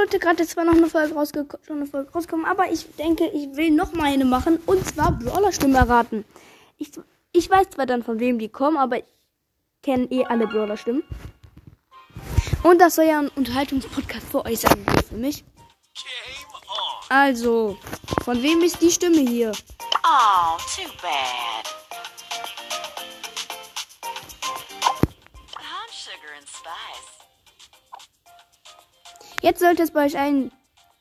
sollte gerade zwar noch eine Folge, rausge schon eine Folge rauskommen, aber ich denke, ich will noch mal eine machen. Und zwar Brawler-Stimmen erraten. Ich, ich weiß zwar dann, von wem die kommen, aber ich kenne eh alle Brawler-Stimmen. Und das soll ja ein Unterhaltungspodcast für euch sein, für mich. Also, von wem ist die Stimme hier? Oh, too bad. Jetzt sollte es bei euch ein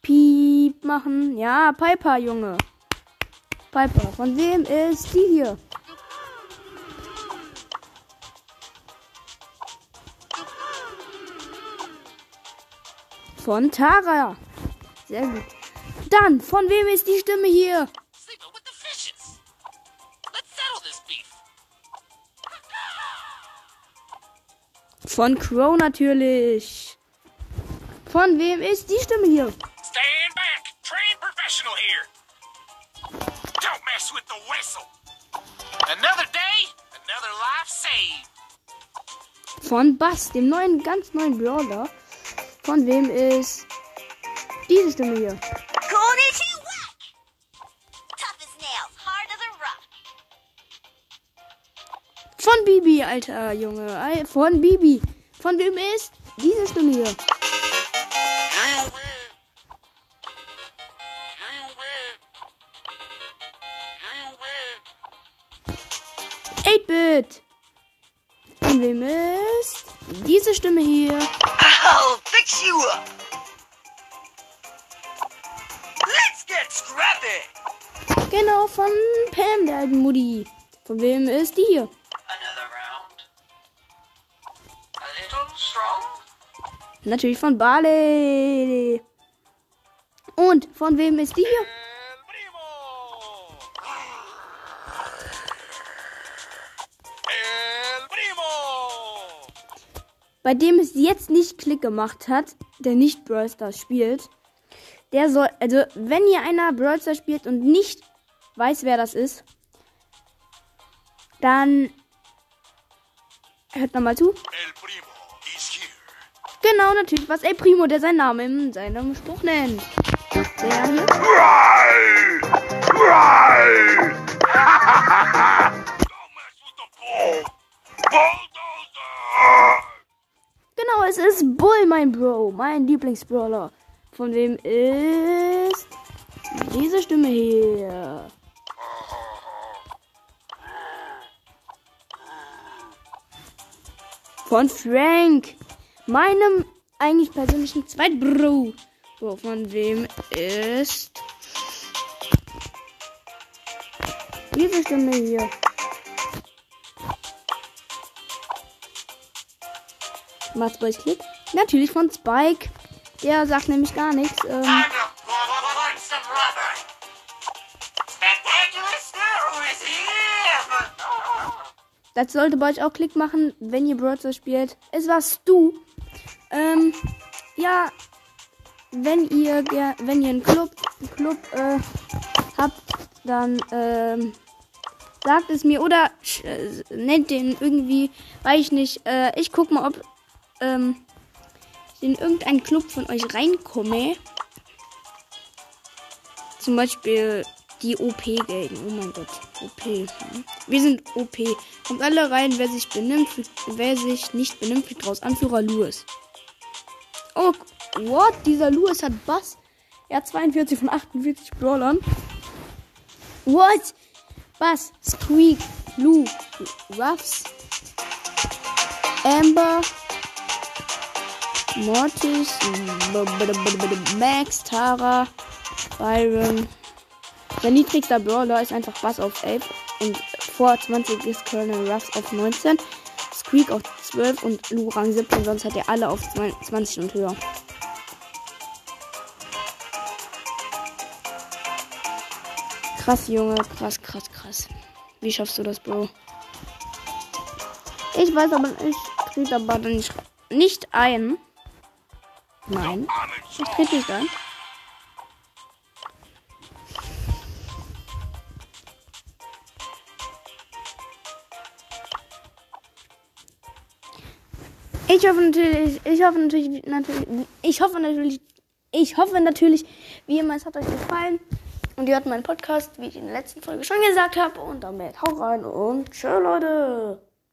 Piep machen. Ja, Piper, Junge. Piper. Von wem ist die hier? Von Tara. Sehr gut. Dann, von wem ist die Stimme hier? Von Crow natürlich. Von wem ist die Stimme hier? Stand back. Trained professional here. Don't mess with the whistle. Another day, another life saved. Von Bass, dem neuen, ganz neuen Brawler. Von wem ist diese Stimme hier? Konnichiwa! Tough as nails, hard as a rock. Von Bibi, alter Junge. Von Bibi. Von wem ist diese Stimme hier? 8-Bit. Von wem ist diese Stimme hier? I'll fix you up. Let's get scrappy. Genau, von Pam, der alten Mutti. Von wem ist die hier? Another round. A little strong. Natürlich von Barley. Und von wem ist die hier? Bei dem es jetzt nicht Klick gemacht hat, der nicht Brawl Stars spielt, der soll, also wenn ihr einer Brawl Stars spielt und nicht weiß, wer das ist, dann hört nochmal zu. El primo is here. Genau, natürlich, was El Primo, der seinen Namen in seinem Spruch nennt. Der hier. Mein Lieblingsbrawler. Von wem ist diese Stimme hier? Von Frank, meinem eigentlich persönlichen Zweitbro. So, von wem ist diese Stimme hier? Macht's bei Klick? Natürlich von Spike. Der sagt nämlich gar nichts. Ähm, das sollte bei euch auch Klick machen, wenn ihr Brawl spielt. Es war Stu. Ähm, ja, wenn ihr ger wenn ihr einen Club, einen Club äh, habt, dann ähm, sagt es mir oder äh, nennt den irgendwie, weiß ich nicht. Äh, ich guck mal, ob ähm, in irgendeinen Club von euch reinkomme. Zum Beispiel die OP-Gang. Oh mein Gott. OP. Hm. Wir sind OP. Kommt alle rein, wer sich benimmt, wer sich nicht benimmt, fliegt raus. Anführer Louis. Oh, what? Dieser Louis hat Bass. Er hat 42 von 48 Brawlern. What? Bass, Squeak, Lou, Ruffs, Amber, Mortis, Max, Tara, Byron. Der niedrigste Brawler ist einfach Bass auf 11 und vor 20 ist Colonel Ruffs auf 19, Squeak auf 12 und Lou Rang 17, sonst hat er alle auf 20 und höher. Krass, Junge, krass, krass, krass. Wie schaffst du das, Bro? Ich weiß aber, ich trete aber nicht, nicht ein. Nein, ich trete nicht ein. Ich hoffe natürlich, ich hoffe natürlich, natürlich, ich hoffe natürlich, Ich hoffe natürlich, wie immer, es hat euch gefallen. Und ihr hört meinen Podcast, wie ich in der letzten Folge schon gesagt habe. Und damit hau rein und tschö, Leute.